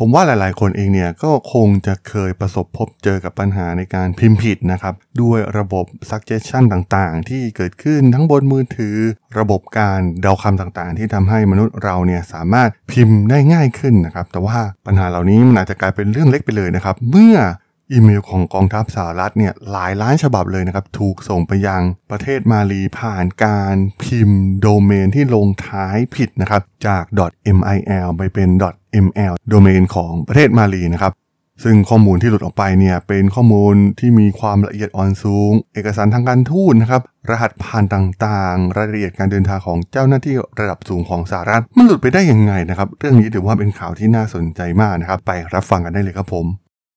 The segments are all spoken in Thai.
ผมว่าหลายๆ คนเองเนี่ยก็คงจะเคยประสบพบเจอกับปัญหาในการพิมพ์ผิดนะครับ ด้วยระบบ suggestion ต่างๆ ที่เกิดขึ้นทั้งบนมือถือ ระบบการเดาคำต่างๆ ที่ทำให้มนุษย์เราเนี่ยสามารถพิมพ์ได้ง่ายขึ้นนะครับ แต่ว่าปัญหาเหล่านี้มันอาจจะกลายเป็นเรื่องเล็กไปเลยนะครับ เมื่อ อีเมลของกองทัพสหรัฐเนี่ยหลายล้านฉบับเลยนะครับถูกส่งไปยังประเทศมาลีผ่านการพิมพ์โดเมนที่ลงท้ายผิดนะครับจาก .mil ไปเป็น .ml โดเมนของประเทศมาลีนะครับซึ่งข้อมูลที่หลุดออกไปเนี่ยเป็นข้อมูลที่มีความละเอียดอ่อนสูง เอกสารทางการทูตนะครับรหัสผ่านต่างๆ รายละเอียดการเดินทางของเจ้าหน้าที่ระดับสูงของสหรัฐมันหลุดไปได้ยังไงนะครับเรื่องนี้ถือว่าเป็นข่าวที่น่าสนใจมากนะครับไปรับฟังกันได้เลยครับผม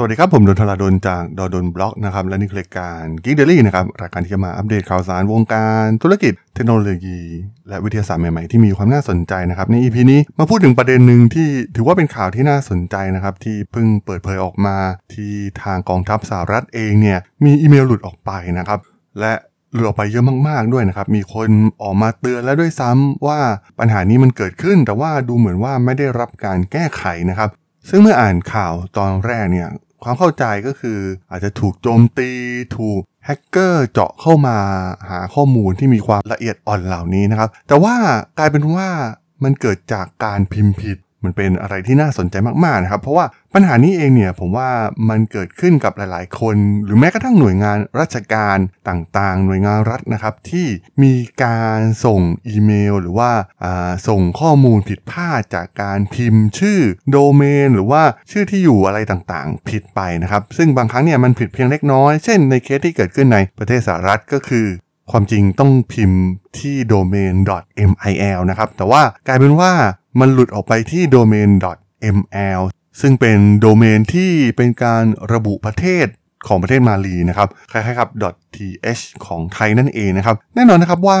สวัสดีครับ ผมดนทลาดนจากดดนบล็อกนะครับ และนี่คือรายการ Geek Daily นะครับ รายการที่จะมาอัปเดตข่าวสารวงการธุรกิจ เทคโนโลยี และวิทยาศาสตร์ใหม่ๆ ที่มีความน่าสนใจนะครับ ใน EP นี้มาพูดถึงประเด็นหนึ่งที่ถือว่าเป็นข่าวที่น่าสนใจนะครับ ที่เพิ่งเปิดเผยออกมา ที่ทางกองทัพสหรัฐเองเนี่ยมีอีเมลหลุดออกไปนะครับ และหลุดออกไปเยอะมากๆด้วยนะครับ มีคนออกมาเตือนแล้วด้วยซ้ำว่าปัญหานี้มันเกิดขึ้น แต่ว่าดูเหมือนว่าไม่ได้รับการแก้ไขนะครับซึ่งเมื่ออ่านข่าวตอนแรกเนี่ย ความเข้าใจก็คืออาจจะถูกโจมตี ถูกแฮกเกอร์เจาะเข้ามาหาข้อมูลที่มีความละเอียดอ่อนเหล่านี้นะครับ แต่ว่ากลายเป็นว่ามันเกิดจากการพิมพ์ผิด มันเป็นอะไรที่น่าสนใจมากๆนะครับ เพราะว่าปัญหานี้เองเนี่ยผมว่ามันเกิดขึ้นกับหลายๆ คน หรือแม้กระทั่งหน่วยงานราชการต่างๆ หน่วยงานรัฐนะครับที่มีการส่งอีเมล หรือว่าส่งข้อมูลผิดพลาดจากการพิมพ์ ชื่อโดเมน หรือว่าชื่อที่อยู่อะไรต่างๆ ผิดไปนะครับ ซึ่งบางครั้งเนี่ยมันผิดเพียงเล็กน้อย เช่นในเคสที่เกิดขึ้นในประเทศสหรัฐก็คือความจริงต้องพิมพ์ที่โดเมน .mil นะครับ แต่ว่ากลายเป็นว่ามันหลุดออกไปที่โดเมน .ml ซึ่งเป็นโดเมนที่เป็นการระบุประเทศของประเทศมาลีนะครับคล้ายๆกับ .th ของไทยนั่นเองนะครับ แน่นอนนะครับว่า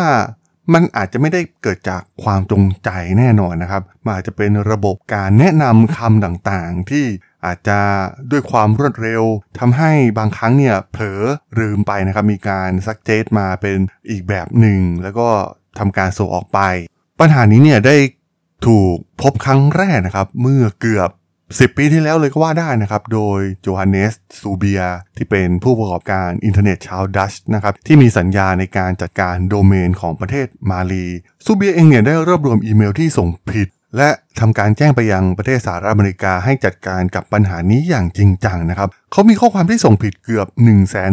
มันอาจจะไม่ได้เกิดจากความจงใจแน่นอนนะครับ มันอาจจะเป็นระบบการแนะนำคำต่างๆ ที่อาจจะด้วยความรวดเร็วทำให้บางครั้งเนี่ยเผลอลืมไปนะครับ มีการซักเจตมาเป็นอีกแบบหนึ่ง แล้วก็ทำการส่งออกไป ปัญหานี้เนี่ยได้ ถูกพบครั้งแรกนะครับ เมื่อเกือบ 10 ปีที่แล้วเลยก็ว่าได้นะครับ โดยโจฮันเนสซูเบียที่เป็นผู้ประกอบการอินเทอร์เน็ตชาวดัตช์นะครับ ที่มีสัญญาในการจัดการโดเมนของประเทศมาลีซูเบียเองเนี่ยได้รวบรวมอีเมลที่ส่งผิดและทำการแจ้งไปยังประเทศสหรัฐอเมริกาให้จัดการกับปัญหานี้อย่างจริงจังนะครับ เขามีข้อความที่ส่งผิดเกือบ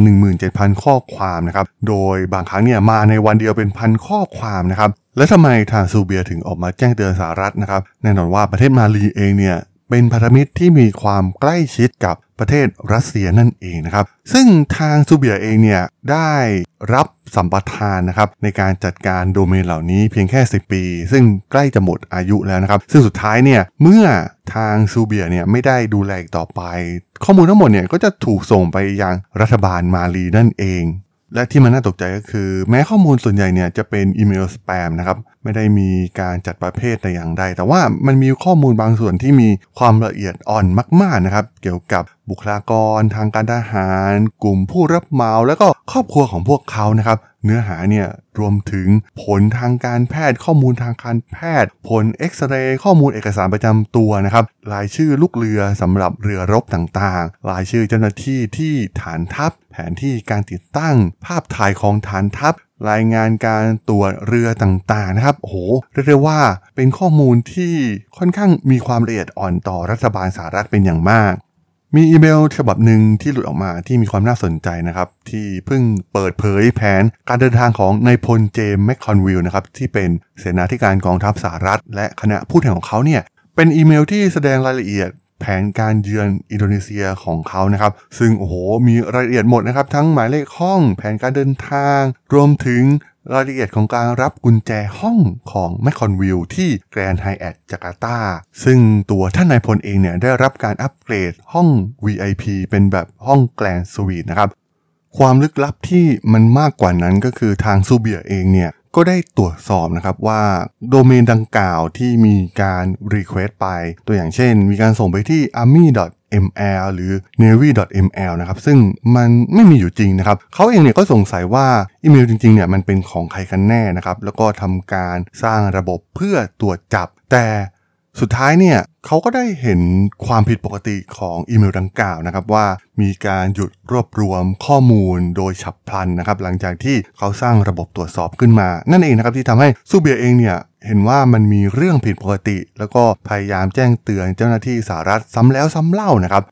117,000 ข้อความนะครับ โดยบางครั้งเนี่ยมาในวันเดียวเป็นพันข้อความนะครับ และทำไมทางซูเบียถึงออกมาแจ้งเตือนสหรัฐนะครับ แน่นอนว่าประเทศมาลีเองเนี่ยเป็นพันธมิตรที่มีความใกล้ชิดกับประเทศรัสเซียนั่นเองนะครับ ซึ่งทางซูเบียเองเนี่ยได้รับสัมปทานนะครับในการจัดการโดเมนเหล่านี้เพียงแค่ 10 ปี ซึ่งใกล้จะหมดอายุแล้วนะครับ ซึ่งสุดท้ายเนี่ยเมื่อทางซูเบียเนี่ยไม่ได้ดูแลอีกต่อไป ข้อมูลทั้งหมดเนี่ยก็จะถูกส่งไปยังรัฐบาลมาลีนั่นเอง และที่มันน่าตกใจก็คือ แม้ข้อมูลส่วนใหญ่เนี่ยจะเป็นอีเมลสแปมนะครับ ไม่ได้มีการจัดประเภทแต่อย่างใด แต่ว่ามันมีข้อมูลบางส่วนที่มีความละเอียดอ่อนมาก ๆนะครับ เกี่ยวกับบุคลากรทางการทหาร กลุ่มผู้รับเหมาแล้วก็ครอบครัวของพวกเขานะครับ เนื้อหาเนี่ยรวมถึงผลทางการแพทย์ ข้อมูลทางการแพทย์ ผลเอ็กซเรย์ข้อมูลเอกสารประจำตัวนะครับรายชื่อลูกเรือสำหรับเรือรบต่างๆรายชื่อเจ้าหน้าที่ที่ฐานทัพ แผนที่การติดตั้ง ภาพถ่ายของฐานทัพรายงานการตรวจเรือต่างๆนะครับ โอ้โห เรียกได้ว่าเป็นข้อมูลที่ค่อนข้างมีความละเอียดอ่อนต่อรัฐบาลสหรัฐเป็นอย่างมาก มีอีเมลฉบับหนึ่งที่หลุดออกมาที่มีความน่าสนใจนะครับ ที่เพิ่งเปิดเผยแผนการเดินทางของนายพลเจมส์แมคคอนวิลนะครับ ที่เป็นเสนาธิการกองทัพสหรัฐ และคณะผู้แทนของเขาเนี่ยเป็นอีเมลที่แสดงรายละเอียด แผนการเยือนอินโดนีเซียของเขานะครับ ซึ่งโอ้โหมีรายละเอียดหมดนะครับ ทั้งหมายเลขห้อง แผนการเดินทาง รวมถึงรายละเอียดของการรับกุญแจห้องของแมคคอนวิลที่แกรนด์ไฮแอทจาการ์ตา ซึ่งตัวท่านนายพลเองเนี่ยได้รับการอัปเกรดห้อง VIP เป็นแบบห้องแกรนด์สวีทนะครับ ความลึกลับที่มันมากกว่านั้นก็คือทางซูเบียเองเนี่ย ก็ได้ตรวจสอบนะครับว่าโดเมนดังกล่าวที่มีการ Request ไป ตัวอย่างเช่น มีการส่งไปที่ army ml หรือ navy.ml นะครับ ซึ่งมันไม่มีอยู่จริงนะครับ เขาเองเนี่ยก็สงสัยว่าอีเมลจริงๆเนี่ยมันเป็นของใครกันแน่นะครับ แล้วก็ทำการสร้างระบบเพื่อตรวจจับ แต่ สุดท้ายเนี่ยเขาก็ได้เห็นความผิดปกติของอีเมลดังกล่าวนะครับว่ามีการหยุดรวบรวมข้อมูลโดยฉับพลันนะครับหลังจากที่เขาสร้างระบบตรวจสอบขึ้นมา นั่นเองนะครับที่ทำให้ซูเบียเองเนี่ยเห็นว่ามันมีเรื่องผิดปกติ แล้วก็พยายามแจ้งเตือนเจ้าหน้าที่สหรัฐซ้ำแล้วซ้ำเล่านะครับ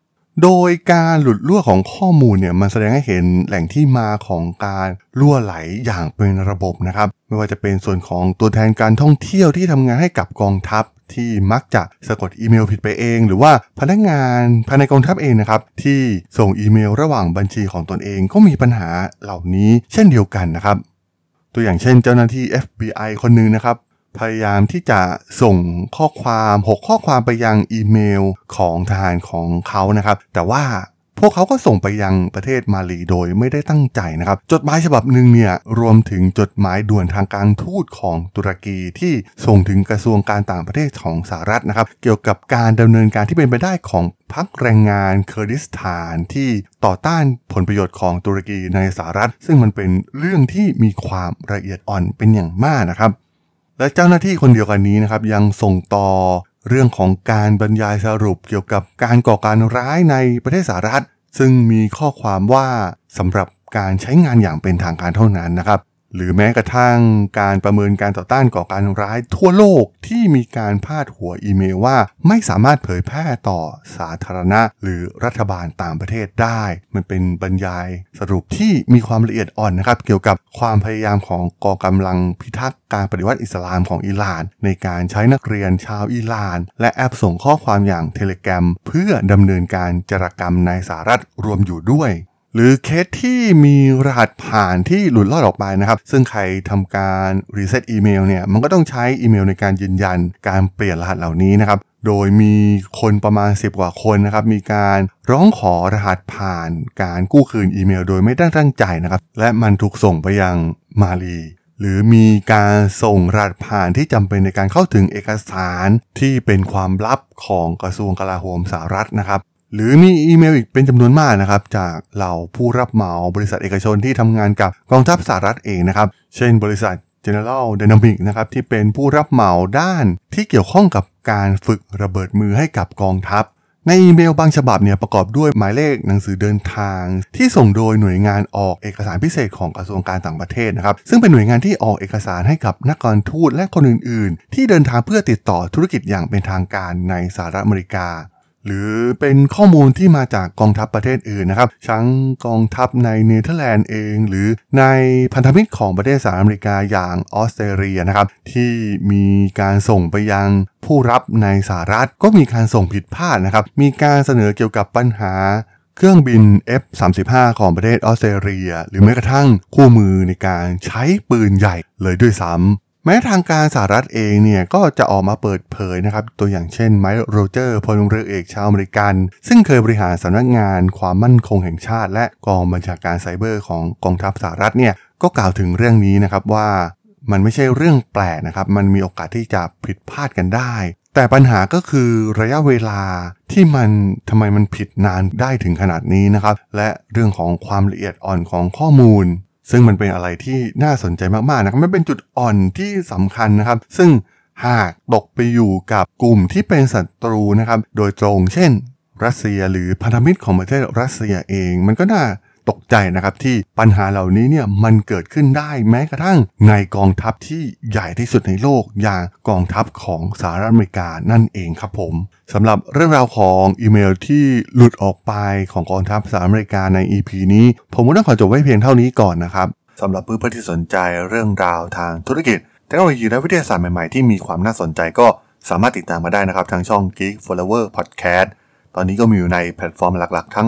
โดยการหลุดรั่วของข้อมูลเนี่ยมันแสดงให้เห็นแหล่งที่มาของการรั่วไหลอย่างเป็นระบบนะครับ ไม่ว่าจะเป็นส่วนของตัวแทนการท่องเที่ยวที่ทำงานให้กับกองทัพ ที่มักจะสะกดอีเมลผิดไปเอง หรือว่าพนักงานภายในกองทัพเองนะครับ ที่ส่งอีเมลระหว่างบัญชีของตนเองก็มีปัญหาเหล่านี้เช่นเดียวกันนะครับ ตัวอย่างเช่นเจ้าหน้าที่ FBI คนหนึ่งนะครับพยายามที่จะส่งข้อความ 6 ข้อความไปยังอีเมลของทหารของเขานะครับ แต่ว่า พวกเขาก็ส่งไปยังประเทศมาลีโดยไม่ได้ตั้งใจนะครับ จดหมายฉบับหนึ่งเนี่ยรวมถึงจดหมายด่วนทางการทูตของตุรกีที่ส่งถึงกระทรวงการต่างประเทศของสหรัฐนะครับ เกี่ยวกับการดำเนินการที่เป็นไปได้ของพรรคแรงงานเคอร์ดิสถานที่ต่อต้านผลประโยชน์ของตุรกีในสหรัฐ ซึ่งมันเป็นเรื่องที่มีความละเอียดอ่อนเป็นอย่างมากนะครับและเจ้าหน้าที่คนเดียวกันนี้นะครับยังส่งต่อ เรื่องของการบรรยายสรุปเกี่ยวกับการก่อการร้ายในประเทศสหรัฐ ซึ่งมีข้อความว่าสำหรับการใช้งานอย่างเป็นทางการเท่านั้นนะครับ หรือแม้กระทั่งการประเมินการต่อต้านก่อการร้ายทั่วโลกที่มีการพาดหัวอีเมลว่า ไม่สามารถเผยแพร่ต่อสาธารณะ หรือรัฐบาลต่างประเทศได้ มันเป็นบรรยายสรุปที่มีความละเอียดอ่อนนะครับ เกี่ยวกับความพยายามของกองกำลังพิทักษ์การปฏิวัติอิสลามของอิหร่าน ในการใช้นักเรียนชาวอิหร่าน และแอปส่งข้อความอย่างเทเลกรมเพื่อดำเนินการจารกรรมในสหรัฐรวมอยู่ด้วย หรือเคสที่มีรหัสผ่านที่หลุดลอดออกไปนะครับ ซึ่งใครทำการรีเซ็ตอีเมลเนี่ยมันก็ต้องใช้อีเมลในการยืนยันการเปลี่ยนรหัสเหล่านี้นะครับโดยมีคนประมาณ 10 กว่าคนนะครับมีการร้องขอรหัสผ่านการกู้คืนอีเมล โดยไม่ได้ตั้งใจนะครับ และมันถูกส่งไปยังมาลีหรือมีการส่งรหัสผ่านที่จำเป็นในการเข้าถึงเอกสารที่เป็นความลับของกระทรวงกลาโหมสหรัฐนะครับ หรือมีอีเมลอีกเป็นจำนวนมากนะครับ จากเหล่าผู้รับเหมาบริษัทเอกชนที่ทำงานกับกองทัพสหรัฐเองนะครับ เช่นบริษัท General Dynamics นะครับที่เป็นผู้รับเหมาด้านที่เกี่ยวข้องกับการฝึกระเบิดมือให้กับกองทัพ ในอีเมลบางฉบับเนี่ยประกอบด้วยหมายเลขหนังสือเดินทาง ที่ส่งโดยหน่วยงานออกเอกสารพิเศษของกระทรวงการต่างประเทศนะครับ ซึ่งเป็นหน่วยงานที่ออกเอกสารให้กับนักการทูตและคนอื่น ๆ ที่เดินทางเพื่อติดต่อธุรกิจอย่างเป็นทางการในสหรัฐอเมริกา หรือเป็นข้อมูลที่มาจากกองทัพประเทศอื่นนะครับทั้งกองทัพในเนเธอร์แลนด์เอง หรือในพันธมิตรของประเทศสหรัฐอเมริกาอย่างออสเตรเลียนะครับที่มีการส่งไปยังผู้รับในสหรัฐก็มีการส่งผิดพลาดนะครับมีการเสนอเกี่ยวกับปัญหาเครื่องบิน F-35 ของประเทศออสเตรเลีย หรือแม้กระทั่งคู่มือในการใช้ปืนใหญ่เลยด้วยซ้ำ แม้ทางการสหรัฐเองเนี่ยก็จะออกมาเปิดเผยนะครับ ตัวอย่างเช่นไมค์โรเจอร์พลเรือเอกชาวอเมริกัน ซึ่งเคยบริหารสำนักงานความมั่นคงแห่งชาติ และกองบัญชาการไซเบอร์ของกองทัพสหรัฐเนี่ยก็กล่าวถึงเรื่องนี้นะครับว่ามันไม่ใช่เรื่องแปลกนะครับ มันมีโอกาสที่จะผิดพลาดกันได้ แต่ปัญหาก็คือระยะเวลาที่มันทำไมมันผิดนานได้ถึงขนาดนี้นะครับ และเรื่องของความละเอียดอ่อนของข้อมูล ซึ่งมันเป็นอะไรที่น่าสนใจมากๆนะครับมันเป็นจุดอ่อนที่สำคัญนะครับ ซึ่งหากตกไปอยู่กับกลุ่มที่เป็นศัตรูนะครับ โดยตรงเช่น รัสเซียหรือพันธมิตรของประเทศรัสเซียเอง มันก็น่า ตกใจนะครับที่ปัญหาเหล่านี้เนี่ยมันเกิดขึ้นได้แม้กระทั่งในกองทัพที่ใหญ่ที่สุดในโลกอย่างกองทัพของสหรัฐอเมริกานั่นเองครับผมสำหรับเรื่องราวของอีเมลที่หลุดออกไปของกองทัพสหรัฐอเมริกาใน EP นี้ ผมก็ต้องขอจบไว้เพียงเท่านี้ก่อนนะครับสำหรับเพื่อนๆที่สนใจเรื่องราวทางธุรกิจเทคโนโลยีและวิทยาศาสตร์ใหม่ๆที่มีความน่าสนใจก็สามารถติดตามมาได้นะครับทางช่อง Geek Forever Podcast ตอนนี้ก็มีอยู่ในแพลตฟอร์มหลักๆ ทั้ง